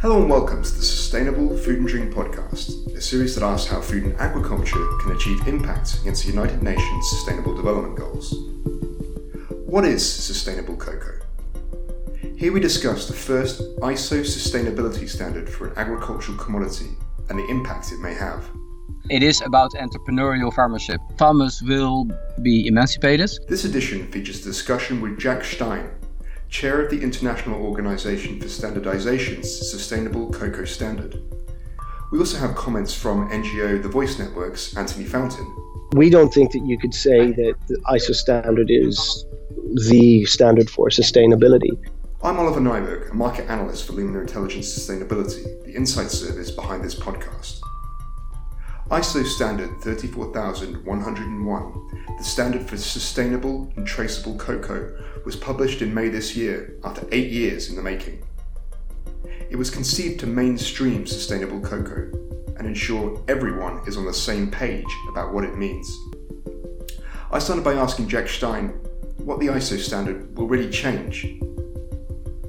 Hello and welcome to the Sustainable Food and Drink Podcast, a series that asks how food and agriculture can achieve impact against the United Nations Sustainable Development Goals. What is sustainable cocoa? Here we discuss the first ISO sustainability standard for an agricultural commodity and the impact it may have. It is about entrepreneurial farmership. Farmers will be emancipated. This edition features a discussion with Jack Steijn, chair of the International Organization for Standardization's Sustainable Cocoa Standard. We also have comments from NGO The Voice Network's Anthony Fountain. We don't think that you could say that the ISO standard is the standard for sustainability. I'm Oliver Nieburg, a market analyst for Lumina Intelligence Sustainability, the insight service behind this podcast. ISO standard 34101, the standard for sustainable and traceable cocoa, was published in May this year after eight years in the making. It was conceived to mainstream sustainable cocoa and ensure everyone is on the same page about what it means. I started by asking Jack Steijn what the ISO standard will really change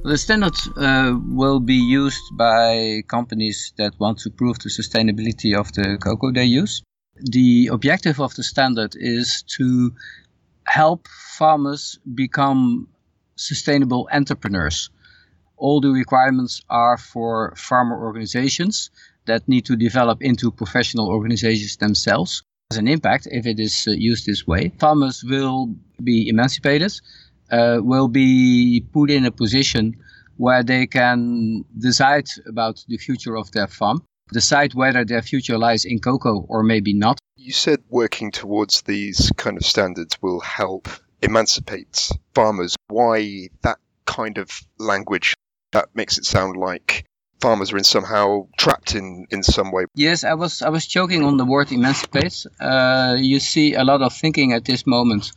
the standard uh, will be used by companies that want to prove the sustainability of the cocoa they use. The objective of the standard is to help farmers become sustainable entrepreneurs. All the requirements are for farmer organizations that need to develop into professional organizations themselves. As an impact, if it is uh, used this way, farmers will be emancipated uh, will be put in a position where they can decide about the future of their farm, decide whether their future lies in cocoa or maybe not. You said working towards these kind of standards will help emancipate farmers. Why that kind of language? That makes it sound like farmers are in somehow trapped in in some way. Yes, I was I was joking on the word emancipate. Uh, you see a lot of thinking at this moment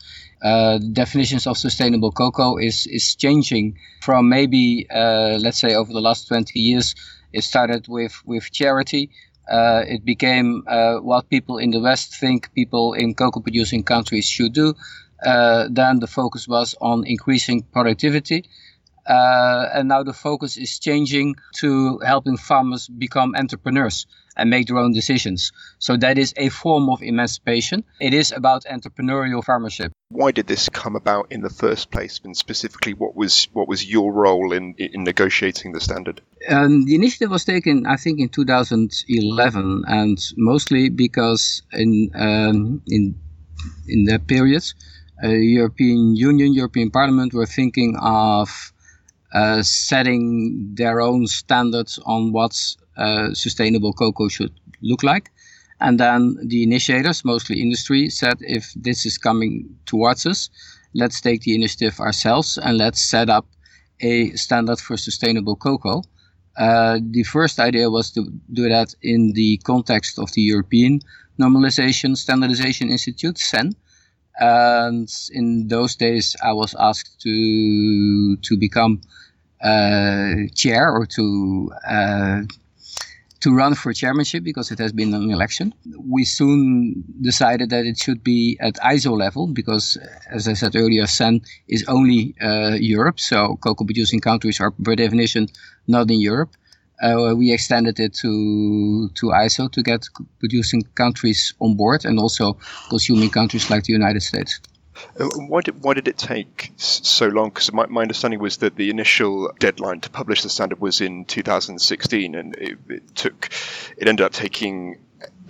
uh, definitions of sustainable cocoa is is changing from maybe uh, let's say over the last 20 years it started with with charity uh, it became uh, what people in the west think people in cocoa producing countries should do uh, then the focus was on increasing productivity uh, and now the focus is changing to helping farmers become entrepreneurs and make their own decisions. So that is a form of emancipation. It is about entrepreneurial farmership. Why did this come about in the first place, and specifically, what was what was your role in in negotiating the standard? Um, the initiative was taken, I think, in 2011, and mostly because in um, in in that period, uh, European Union, European Parliament were thinking of uh, setting their own standards on what uh, sustainable cocoa should look like. And then the initiators, mostly industry, said if this is coming towards us, let's take the initiative ourselves and let's set up a standard for sustainable cocoa. Uh, the first idea was to do that in the context of the European Normalization Standardization Institute, CEN. And in those days, I was asked to to become chair or to uh, to run for chairmanship because it has been an election. We soon decided that it should be at ISO level because, as I said earlier, CEN is only uh, Europe, so cocoa producing countries are by definition not in Europe. Uh, we extended it to to ISO to get producing countries on board and also consuming countries like the United States. Uh, why did why did it take so long? Because my, my understanding was that the initial deadline to publish the standard was in 2016, and it, it took it ended up taking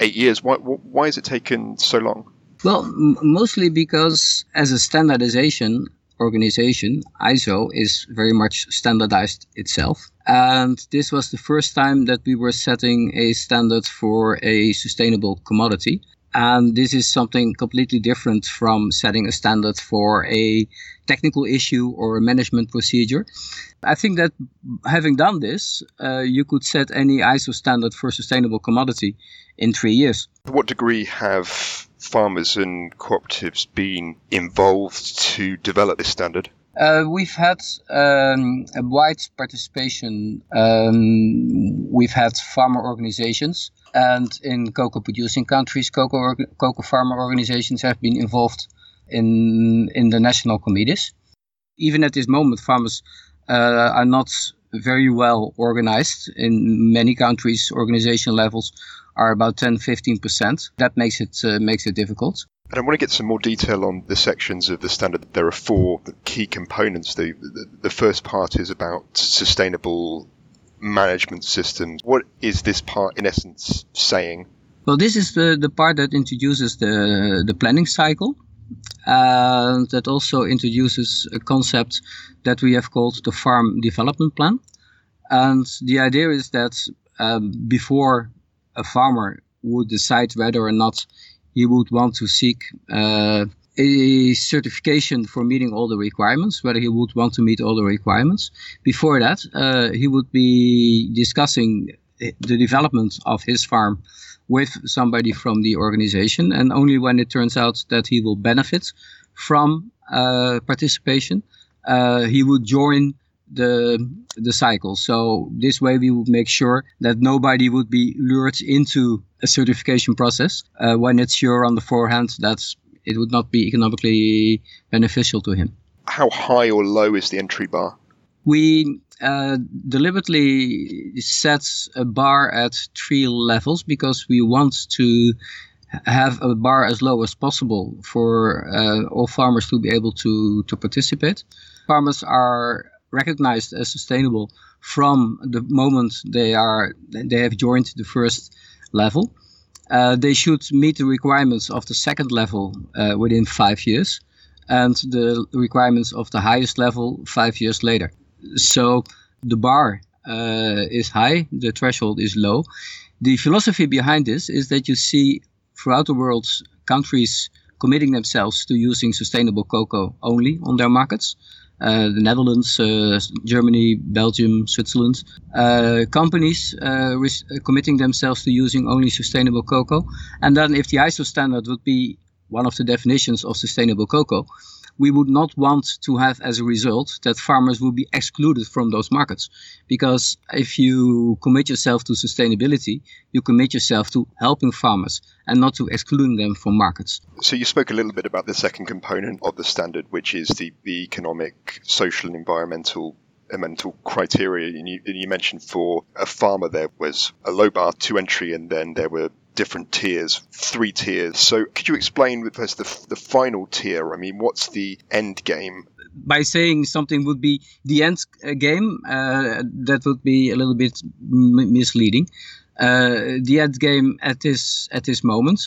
eight years. Why why has it taken so long? Well, m- mostly because as a standardization organization, ISO is very much standardized itself. And this was the first time that we were setting a standard for a sustainable commodity. And this is something completely different from setting a standard for a technical issue or a management procedure. I think that having done this, uh, you could set any ISO standard for sustainable commodity in three years. To what degree have farmers and cooperatives been involved to develop this standard? Uh, we've had um, a wide participation. Um, we've had farmer organizations, and in cocoa producing countries, cocoa cocoa farmer organizations have been involved in in the national committees. Even at this moment, farmers uh, are not very well organized. In many countries, organization levels are about 10 15%. That makes it, uh, makes it difficult. And I want to get some more detail on the sections of the standard. There are four key components. The, the, the first part is about sustainable management systems. What is this part, in essence, saying? Well, this is the, the part that introduces the, the planning cycle. And that also introduces a concept that we have called the farm development plan. And the idea is that um, before a farmer would decide whether or not he would want to seek uh, a certification for meeting all the requirements, whether he would want to meet all the requirements. Before that, uh, he would be discussing the development of his farm with somebody from the organization, and only when it turns out that he will benefit from uh, participation, uh, he would join the the cycle. So this way we would make sure that nobody would be lured into a certification process uh, when it's sure on the forehand that it would not be economically beneficial to him. How high or low is the entry bar? We uh, deliberately set a bar at three levels because we want to have a bar as low as possible for uh, all farmers to be able to, to participate. Farmers are recognized as sustainable from the moment they are they have joined the first level. Uh, they should meet the requirements of the second level uh, within five years, and the requirements of the highest level five years later. So the bar uh, is high, the threshold is low. The philosophy behind this is that you see throughout the world countries committing themselves to using sustainable cocoa only on their markets. The Netherlands, uh, Germany, Belgium, Switzerland, uh, companies committing themselves to using only sustainable cocoa. And then, if the ISO standard would be one of the definitions of sustainable cocoa, we would not want to have as a result that farmers would be excluded from those markets. Because if you commit yourself to sustainability, you commit yourself to helping farmers and not to excluding them from markets. So you spoke a little bit about the second component of the standard, which is the, the economic, social, and environmental mental criteria. And you, and you, mentioned for a farmer there was a low bar to entry, and then there were different tiers, three tiers. So could you explain first the, the final tier? I mean, what's the end game? By saying something would be the end uh, game, uh, that would be a little bit m- misleading. Uh, the end game at this at this moment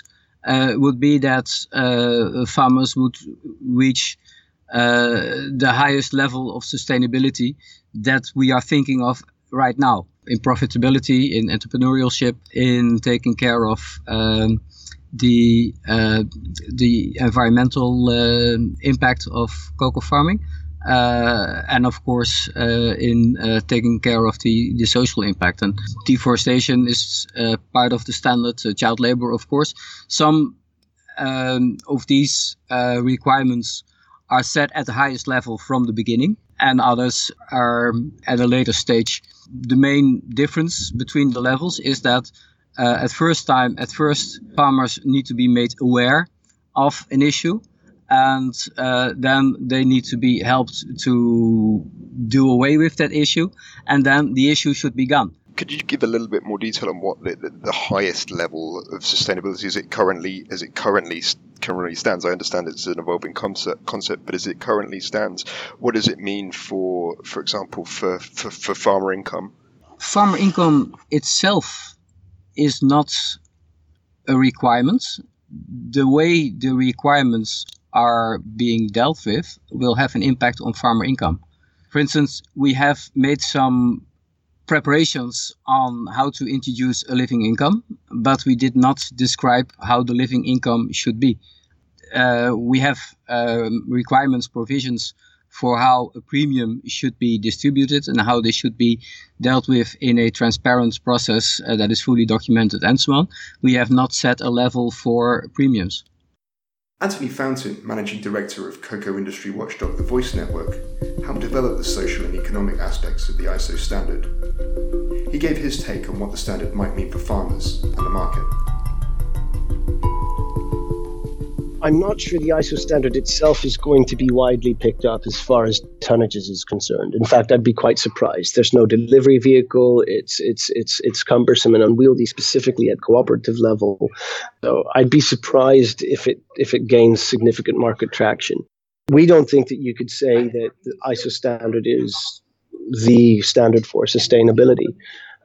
uh, would be that uh, farmers would reach uh, the highest level of sustainability that we are thinking of right now in profitability, in entrepreneurship, in taking care of um, the uh, the environmental uh, impact of cocoa farming, uh, and of course uh, in uh, taking care of the, the social impact. And deforestation is uh, part of the standard. child labor, of course. Some um, of these requirements are set at the highest level from the beginning, and others are at a later stage the main difference between the levels is that uh, at first time, at first, farmers need to be made aware of an issue, and uh, then they need to be helped to do away with that issue, and then the issue should be gone. Could you give a little bit more detail on what the, the, the highest level of sustainability is? It currently as it currently currently stands. I understand it's an evolving concept, concept, but as it currently stands, what does it mean for, for example, for, for, for farmer income? Farmer income itself is not a requirement. The way the requirements are being dealt with will have an impact on farmer income. For instance, we have made some preparations on how to introduce a living income, but we did not describe how the living income should be. Uh, we have um, requirements, provisions for how a premium should be distributed and how they should be dealt with in a transparent process uh, that is fully documented and so on. We have not set a level for premiums. Anthony Fountain, Managing Director of cocoa industry watchdog The Voice Network, helped develop the social and economic aspects of the ISO standard. He gave his take on what the standard might mean for farmers and the market. I'm not sure the ISO standard itself is going to be widely picked up as far as tonnages is concerned. In fact, I'd be quite surprised. There's no delivery vehicle. It's it's it's it's cumbersome and unwieldy, specifically at cooperative level. So I'd be surprised if it if it gains significant market traction. We don't think that you could say that the ISO standard is the standard for sustainability.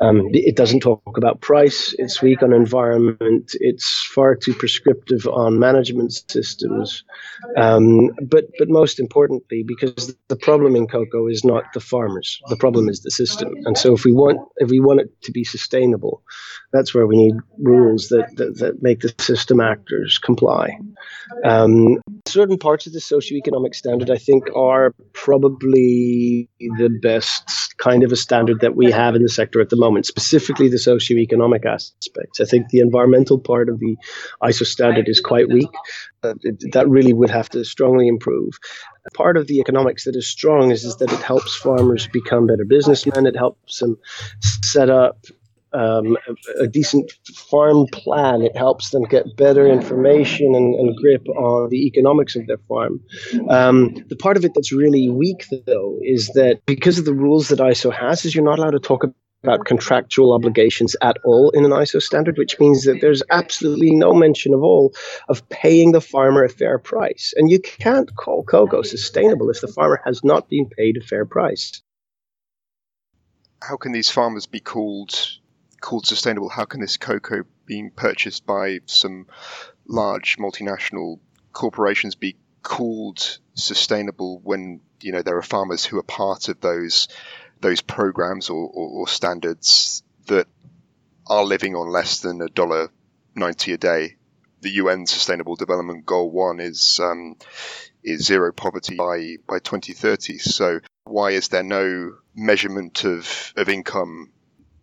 Um, it doesn't talk about price. It's weak on environment. It's far too prescriptive on management systems. Um, but but most importantly, because the problem in cocoa is not the farmers. The problem is the system. And so if we want if we want it to be sustainable, that's where we need rules that that, that make the system actors comply. Um, certain parts of the socioeconomic standard, I think, are probably the best kind of a standard that we have in the sector at the moment, specifically the socioeconomic aspects. I think the environmental part of the ISO standard is quite weak. Uh, it, that really would have to strongly improve. Part of the economics that is strong is, is that it helps farmers become better businessmen. It helps them set up um, a, a, decent farm plan. It helps them get better information and, and grip on the economics of their farm. Um, the part of it that's really weak, though, is that because of the rules that ISO has, is you're not allowed to talk about contractual obligations at all in an ISO standard, which means that there's absolutely no mention of all of paying the farmer a fair price. And you can't call cocoa sustainable if the farmer has not been paid a fair price. How can these farmers be called called sustainable, how can this cocoa being purchased by some large multinational corporations be called sustainable when you know there are farmers who are part of those those programs or, or, or standards that are living on less than a dollar ninety a day. The UN Sustainable Development Goal One is um, is zero poverty by by 2030. So why is there no measurement of, of income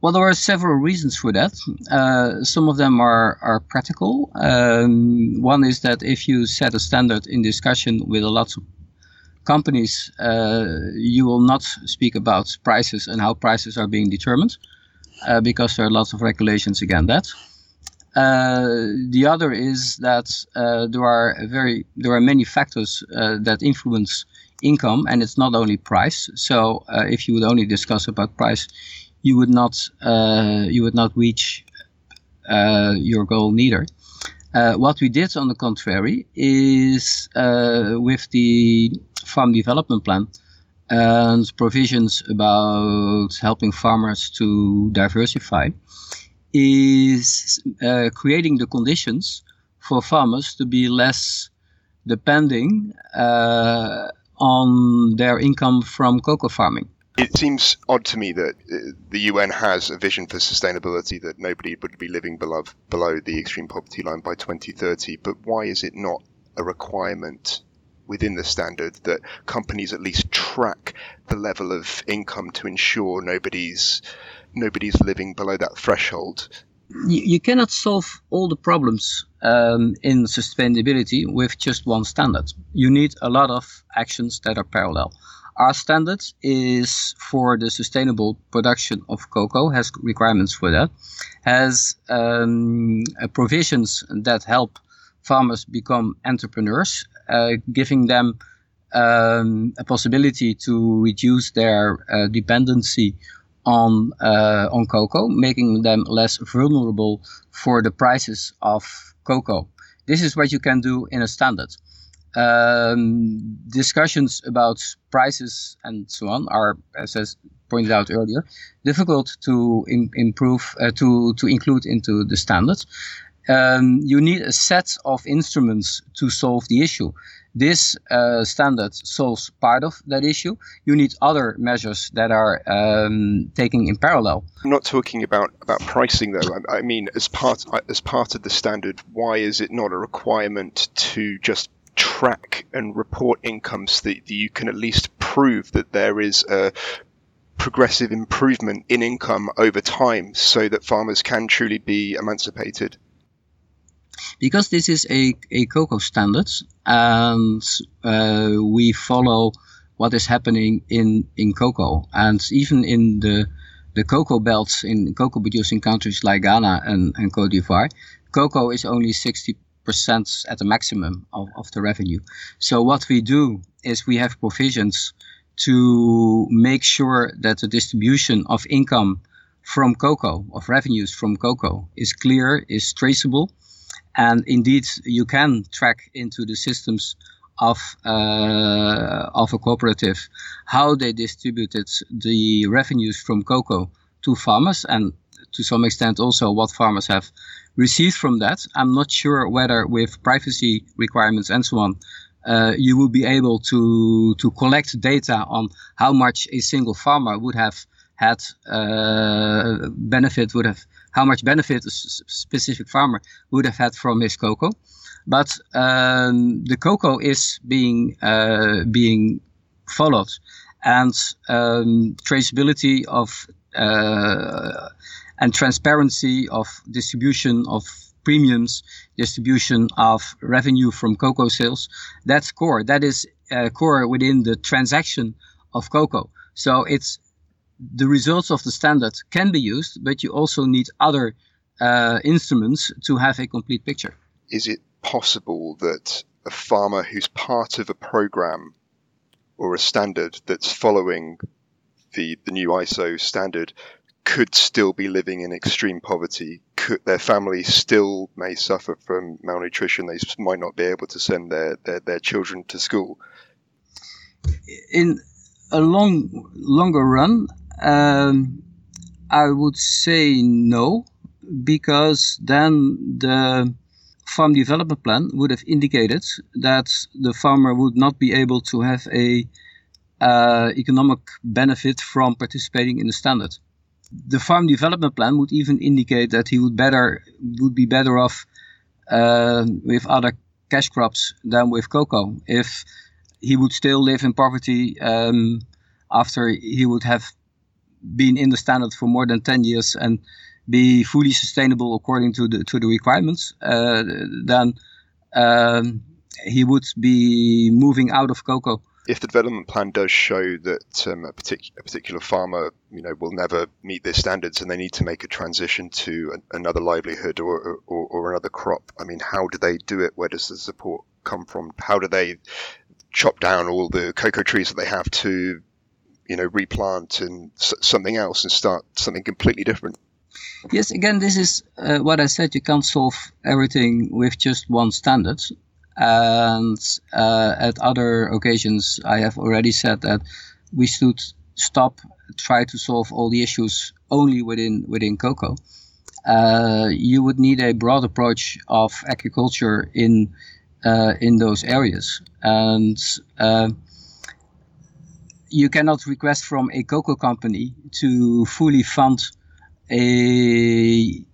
well, there are several reasons for that. Uh, some of them are, are practical. Um, one is that if you set a standard in discussion with a lot of companies, uh, you will not speak about prices and how prices are being determined uh, because there are lots of regulations against that. Uh, the other is that there are very there are many factors that influence income, and it's not only price. So if you would only discuss about price, you would not you would not reach uh, your goal neither. Uh, what we did, on the contrary, is uh, with the farm development plan and provisions about helping farmers to diversify, is uh, creating the conditions for farmers to be less depending uh, on their income from cocoa farming. It seems odd to me that uh, the UN has a vision for sustainability that nobody would be living below, below the extreme poverty line by 2030, but why is it not a requirement within the standard that companies at least track the level of income to ensure nobody's nobody's living below that threshold? You, cannot solve all the problems um, in sustainability with just one standard. You need a lot of actions that are parallel. Our standard is for the sustainable production of cocoa, has requirements for that, has um, uh, provisions that help farmers become entrepreneurs, giving them um, a possibility to reduce their uh, dependency on uh, on cocoa, making them less vulnerable for the prices of cocoa. This is what you can do in a standard um, discussions about prices and so on are, as I pointed out earlier, difficult to in, improve uh, to to include into the standards. Um, you need a set of instruments to solve the issue. This uh, standard solves part of that issue. You need other measures that are um, taking in parallel. I'm not talking about, about pricing though. I, mean, as part as part of the standard, why is it not a requirement to just track and report incomes that, that you can at least prove that there is a progressive improvement in income over time so that farmers can truly be emancipated? Because this is a, a cocoa standard and uh, we follow what is happening in, in cocoa and even in the the cocoa belts in cocoa producing countries like Ghana and, and Cote d'Ivoire, cocoa is only 60 percent at the maximum of, of the revenue. So what we do is we have provisions to make sure that the distribution of income from cocoa, of revenues from cocoa, is clear, is traceable, and indeed you can track into the systems of uh, of a cooperative how they distributed the revenues from cocoa to farmers and to some extent also what farmers have received from that. I'm not sure whether with privacy requirements and so on, uh, you will be able to to collect data on how much a single farmer would have had uh, benefit would have how much benefit a specific farmer would have had from his cocoa. But um, the cocoa is being uh, being followed, and um, traceability of uh, and transparency of distribution of premiums, distribution of revenue from cocoa sales. That's core. That is uh, core within the transaction of cocoa. So it's the results of the standard can be used, but you also need other uh, instruments to have a complete picture. Is it possible that a farmer who's part of a program or a standard that's following the, the new ISO standard could still be living in extreme poverty. Could, their family still may suffer from malnutrition. They might not be able to send their, their, their children to school. In a long longer run, um, I would say no, because then the farm development plan would have indicated that the farmer would not be able to have a uh, economic benefit from participating in the standard. The farm development plan would even indicate that he would better would be better off uh, with other cash crops than with cocoa if he would still live in poverty um, after he would have been in the standard for more than 10 years and be fully sustainable according to the to the requirements, uh, then um, he would be moving out of cocoa. If the development plan does show that um, a, partic- a, particular farmer, you know, will never meet their standards, and they need to make a transition to an, another livelihood or, or, or another crop, I mean, how do they do it? Where does the support come from? How do they chop down all the cocoa trees that they have to you know replant and s- something else and start something completely different. Yes again this is uh, what i said you can't solve everything with just one standard. And uh, at other occasions i have already said that we should stop try to solve all the issues only within within cocoa. Uh, you would need a broad approach of agriculture in uh, in those areas. And uh, you cannot request from a cocoa company to fully fund a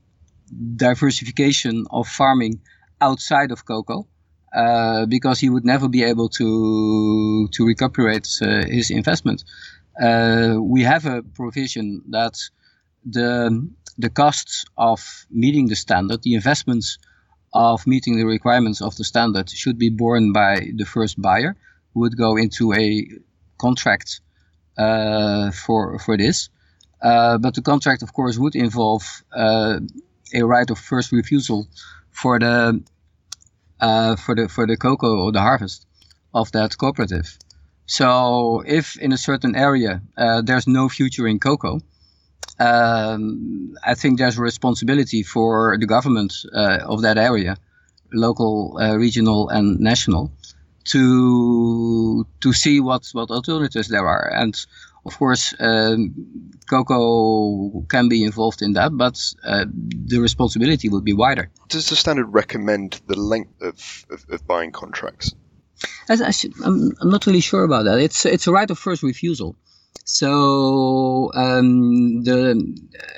diversification of farming outside of cocoa uh, because he would never be able to to recuperate uh, his investment. Uh, we have a provision that the the costs of meeting the standard, the investments of meeting the requirements of the standard, should be borne by the first buyer, who would go into a contract uh, for for this. Uh, but the contract, of course, would involve uh, a right of first refusal for the for the for the cocoa or the harvest of that cooperative. So, if in a certain area there's no future in cocoa, um, I think there's a responsibility for the government uh, of that area, local, uh, regional, and national, to to see what what alternatives there are. And of course, um, cocoa can be involved in that, but uh, the responsibility would be wider. Does the standard recommend the length of, of, of buying contracts? Should, I'm, I'm not really sure about that. It's it's a right of first refusal. So um, the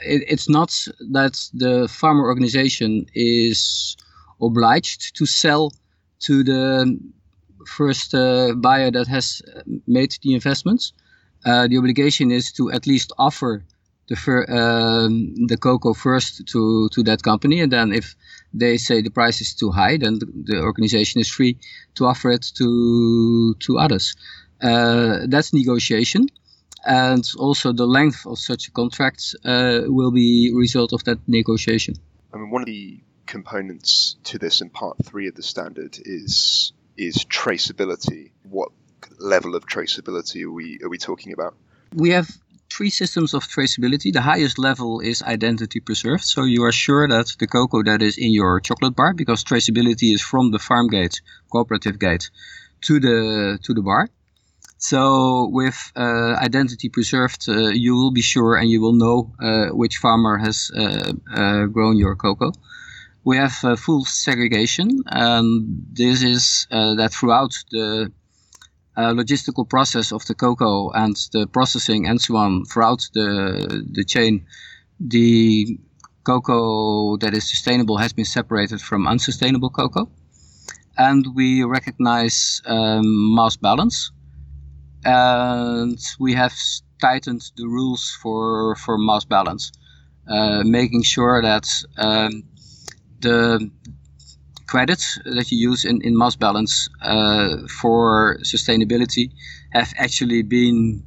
it, it's not that the farmer organization is obliged to sell to the first uh, buyer that has made the investments. Uh, the obligation is to at least offer the fir- um, the cocoa first to to that company, and then if they say the price is too high, then the, the organization is free to offer it to to others. Uh, that's negotiation and also the length of such a contract uh, will be result of that negotiation. I mean, one of the components to this in part three of the standard is is traceability. What level of traceability are we are we talking about? We have three systems of traceability. The highest level is identity preserved, so you are sure that the cocoa that is in your chocolate bar, because traceability is from the farm gate, cooperative gate, to the to the bar. So with uh, identity preserved, uh, you will be sure and you will know uh, which farmer has uh, uh, grown your cocoa. We have uh, full segregation, and this is that throughout the logistical process of the cocoa and the processing and so on throughout the the chain, the cocoa that is sustainable has been separated from unsustainable cocoa, and we recognize um, mass balance. And we have tightened the rules for for mass balance, uh, making sure that um, the credits that you use in, in mass balance uh, for sustainability have actually been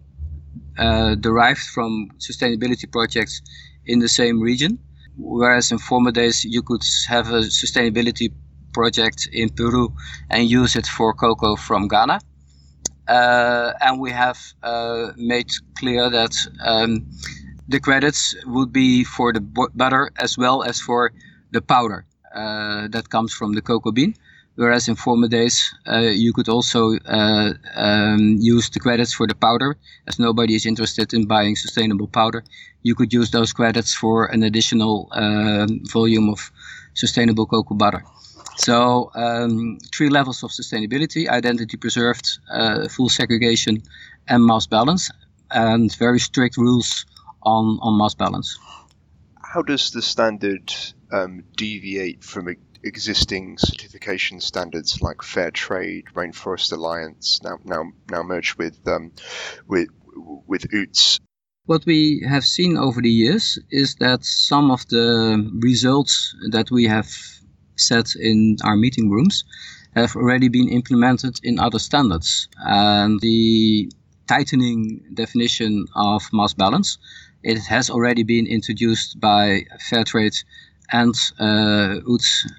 uh, derived from sustainability projects in the same region. Whereas in former days, you could have a sustainability project in Peru and use it for cocoa from Ghana. Uh, and we have uh, made clear that um, the credits would be for the butter as well as for the powder uh, that comes from the cocoa bean. Whereas in former days, uh, you could also uh, um, use the credits for the powder, as nobody is interested in buying sustainable powder. You could use those credits for an additional uh, volume of sustainable cocoa butter. So um, three levels of sustainability: identity preserved, uh, full segregation, and mass balance, and very strict rules on on mass balance. How does the standard um, deviate from existing certification standards like Fair Trade, Rainforest Alliance, now now now merged with um, with with UTZ? What we have seen over the years is that some of the results that we have set in our meeting rooms have already been implemented in other standards. And the tightening definition of mass balance, it has already been introduced by Fairtrade and uh, UTZ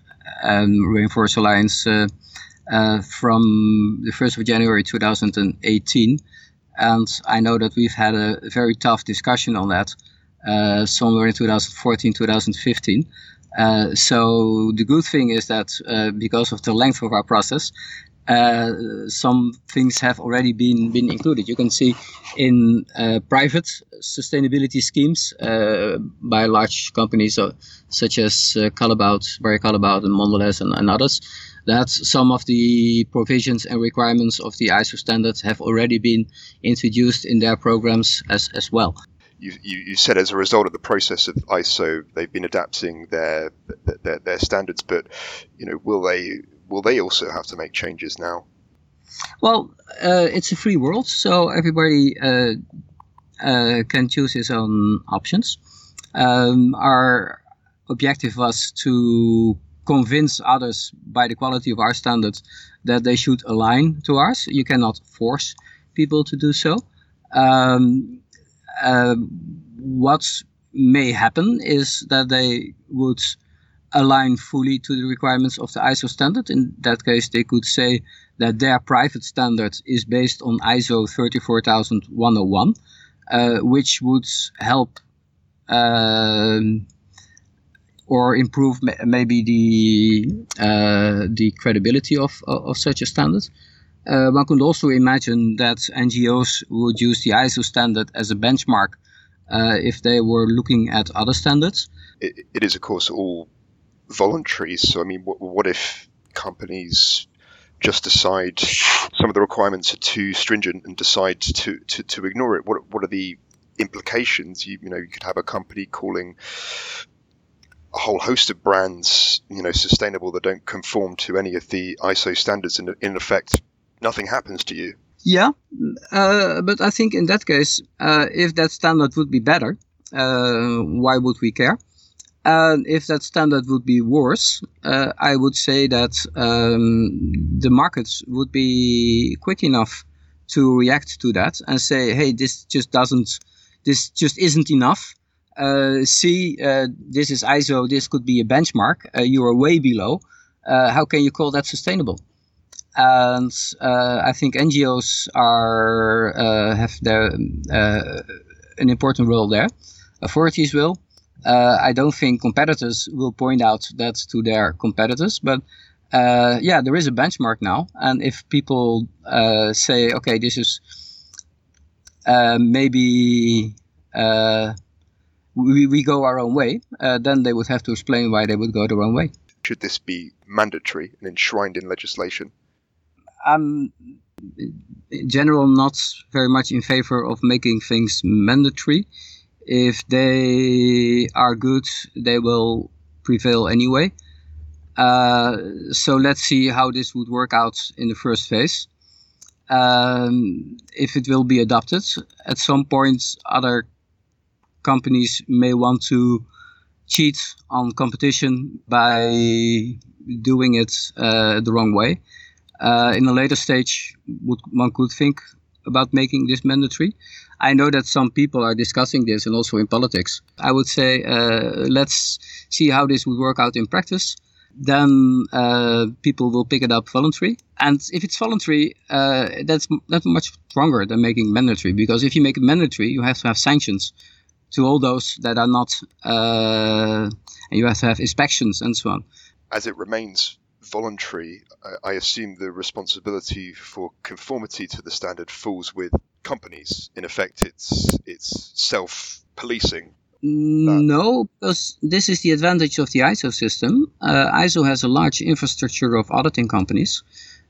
and Rainforest Alliance uh, uh, from the 1st of January 2018. And I know that we've had a very tough discussion on that uh, somewhere in 2014, 2015. Uh, so the good thing is that uh, because of the length of our process, uh, some things have already been been included. You can see in uh, private sustainability schemes uh, by large companies such as uh, Callebaut, Barry Callebaut, and Mondelez, and, and others, that some of the provisions and requirements of the ISO standards have already been introduced in their programs as, as well you, you, you, said as a result of the process of ISO, they've been adapting their, their their standards, but you know, will they will they also have to make changes now? Well, uh, it's a free world, so everybody uh, uh, can choose his own options. Um, our objective was to convince others by the quality of our standards that they should align to ours. You cannot force people to do so. Um, uh, what may happen is that they would align fully to the requirements of the ISO standard. In that case, they could say that their private standard is based on ISO 34101, uh, which would help um, or improve maybe the uh, the credibility of, of such a standard. Uh, one could also imagine that NGOs would use the ISO standard as a benchmark uh, if they were looking at other standards. it, it is, of course, all voluntary. So, I mean, what, what if companies just decide some of the requirements are too stringent and decide to, to, to ignore it? What, what are the implications? You, you know, you could have a company calling a whole host of brands, you know, sustainable that don't conform to any of the ISO standards, and in effect, nothing happens to you. Yeah, uh, but I think in that case, uh, if that standard would be better, uh, why would we care? And if that standard would be worse, uh, I would say that um, the markets would be quick enough to react to that and say, "Hey, this just doesn't, this just isn't enough. uh, see, uh, this is ISO, this could be a benchmark, uh, you are way below. Uh, how can you call that sustainable? And uh, I think NGOs are have their an important role there. Authorities will. Uh, I don't think competitors will point out that to their competitors, but uh, yeah, there is a benchmark now, and if people uh, say, okay, this is maybe we, we go our own way, uh, then they would have to explain why they would go their own way. Should this be mandatory and enshrined in legislation? I'm in general not very much in favor of making things mandatory. If they are good, they will prevail anyway. Uh, so let's see how this would work out in the first phase. Um, if it will be adopted, at some point, other companies may want to cheat on competition by doing it uh, the wrong way. Uh, in a later stage, would, one could think about making this mandatory. I know that some people are discussing this and also in politics. I would say uh, let's see how this would work out in practice. Then uh, people will pick it up voluntary. And if it's voluntary, uh, that's, that's much stronger than making mandatory because if you make it mandatory, you have to have sanctions to all those that are not, uh, and you have to have inspections and so on. As it remains voluntary, I assume the responsibility for conformity to the standard falls with companies. In effect, it's it's self-policing. No, because this is the advantage of the ISO system. Uh, ISO has a large infrastructure of auditing companies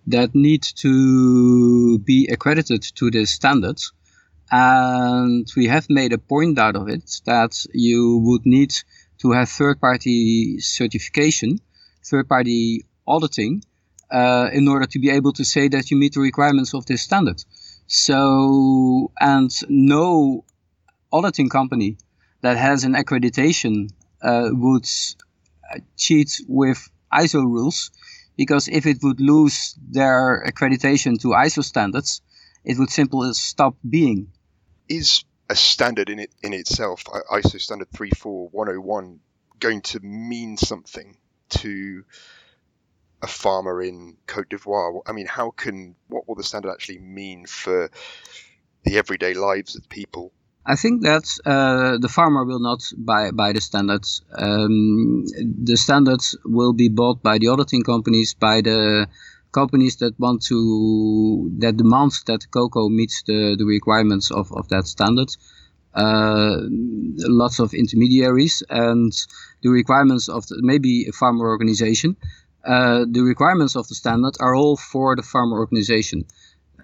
that need to be accredited to the standards and we have made a point out of it that you would need to have third-party certification, third-party auditing, uh, in order to be able to say that you meet the requirements of this standard. So, and no auditing company that has an accreditation uh, would uh, cheat with ISO rules, because if it would lose their accreditation to ISO standards, it would simply stop being. Is a standard in it in itself, ISO standard 34101, going to mean something to a farmer in Cote d'Ivoire? I mean, how can what will the standard actually mean for the everyday lives of people? I think that uh, the farmer will not buy buy the standards. Um, the standards will be bought by the auditing companies, by the companies that want to that demand that cocoa meets the, the requirements of, of that standard. Uh, lots of intermediaries and the requirements of the, maybe a farmer organization. Uh, the requirements of the standard are all for the farmer organization,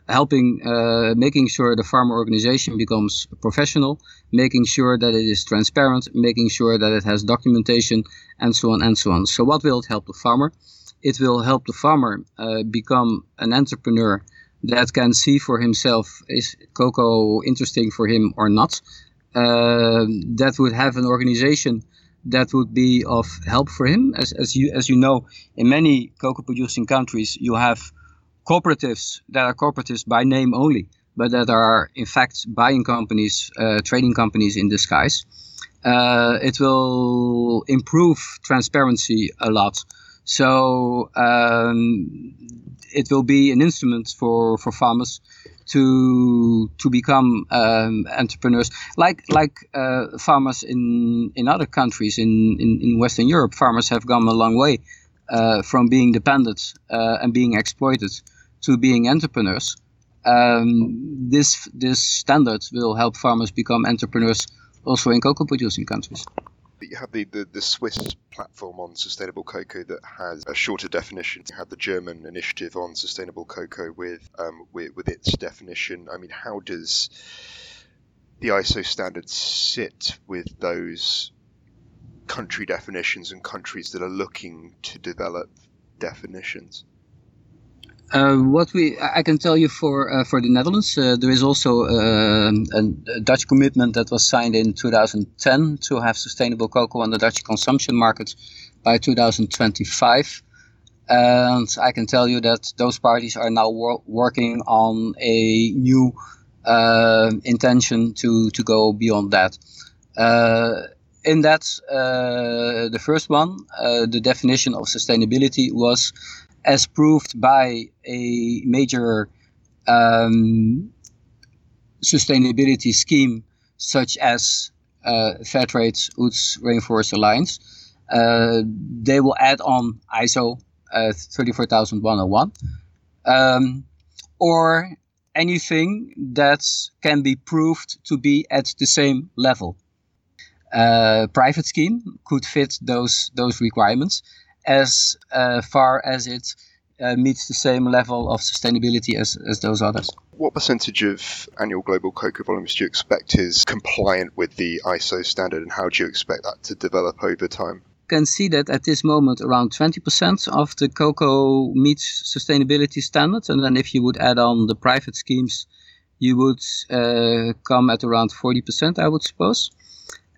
helping, uh, making sure the farmer organization becomes professional, making sure that it is transparent, making sure that it has documentation, and so on and so on. So, what will it help the farmer? it will help the farmer uh, become an entrepreneur that can see for himself is cocoa interesting for him or not. Uh, that would have an organization that would be of help for him. As, as you as you know, in many cocoa producing countries, you have cooperatives that are cooperatives by name only, but that are in fact buying companies, uh, trading companies in disguise. Uh, it will improve transparency a lot. So um, it will be an instrument for, for farmers to to become um, entrepreneurs, like like uh, farmers in in other countries in, in, in Western Europe. Farmers have gone a long way uh, from being dependent uh, and being exploited to being entrepreneurs. Um, this this standard will help farmers become entrepreneurs also in cocoa producing countries you have the, the, the, Swiss platform on sustainable cocoa that has a shorter definition. You have the German initiative on sustainable cocoa with, um, with, with its definition. I mean, how does the ISO standards sit with those country definitions and countries that are looking to develop definitions? Uh, what we I can tell you for uh, for the Netherlands, uh, there is also uh, a, Dutch commitment that was signed in 2010 to have sustainable cocoa on the Dutch consumption market by 2025. And I can tell you that those parties are now wor working on a new uh, intention to to go beyond that. Uh, in that, the first one, the definition of sustainability was as proved by a major um, sustainability scheme such as uh, Fairtrade UTZ Rainforest Alliance. Uh, they will add on ISO uh, 34101 um, or anything that can be proved to be at the same level. Uh, private scheme could fit those those requirements as uh, far as it uh, meets the same level of sustainability as, as those others. What percentage of annual global cocoa volumes do you expect is compliant with the ISO standard, and how do you expect that to develop over time? Can see that at this moment around 20% of the cocoa meets sustainability standards, and then if you would add on the private schemes, you would uh, come at around 40%, I would suppose.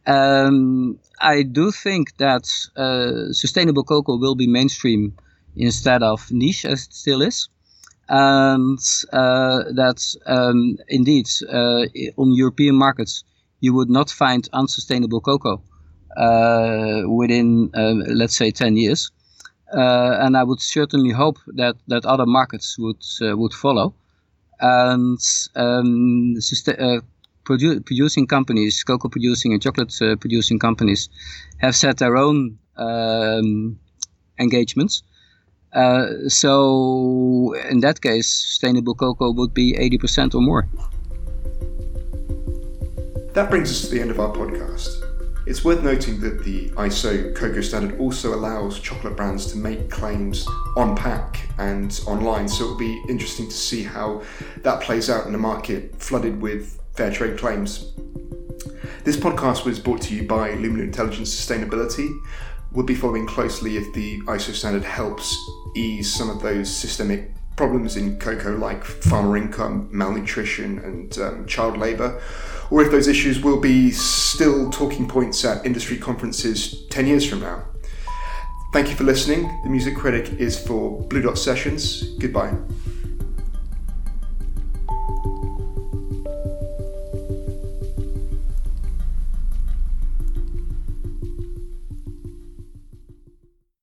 Um, I do think that uh, sustainable cocoa will be mainstream instead of niche as it still is. And uh, that um, indeed uh, on European markets you would not find unsustainable cocoa uh, within, uh, let's say, 10 years. Uh, and I would certainly hope that, that other markets would would follow. And um, produ- producing companies, cocoa producing and chocolate producing companies, have set their own um, engagements. Uh, so in that case, sustainable cocoa would be 80% or more. That brings us to the end of our podcast. It's worth noting that the ISO cocoa standard also allows chocolate brands to make claims on pack and online, so it'll be interesting to see how that plays out in a market flooded with fair trade claims. This podcast was brought to you by Lumina Intelligence Sustainability. We'll be following closely if the ISO standard helps ease some of those systemic problems in cocoa like farmer income, malnutrition, and um, child labour, or if those issues will be still talking points at industry conferences 10 years from now. Thank you for listening. The music critic is for Blue Dot Sessions. Goodbye.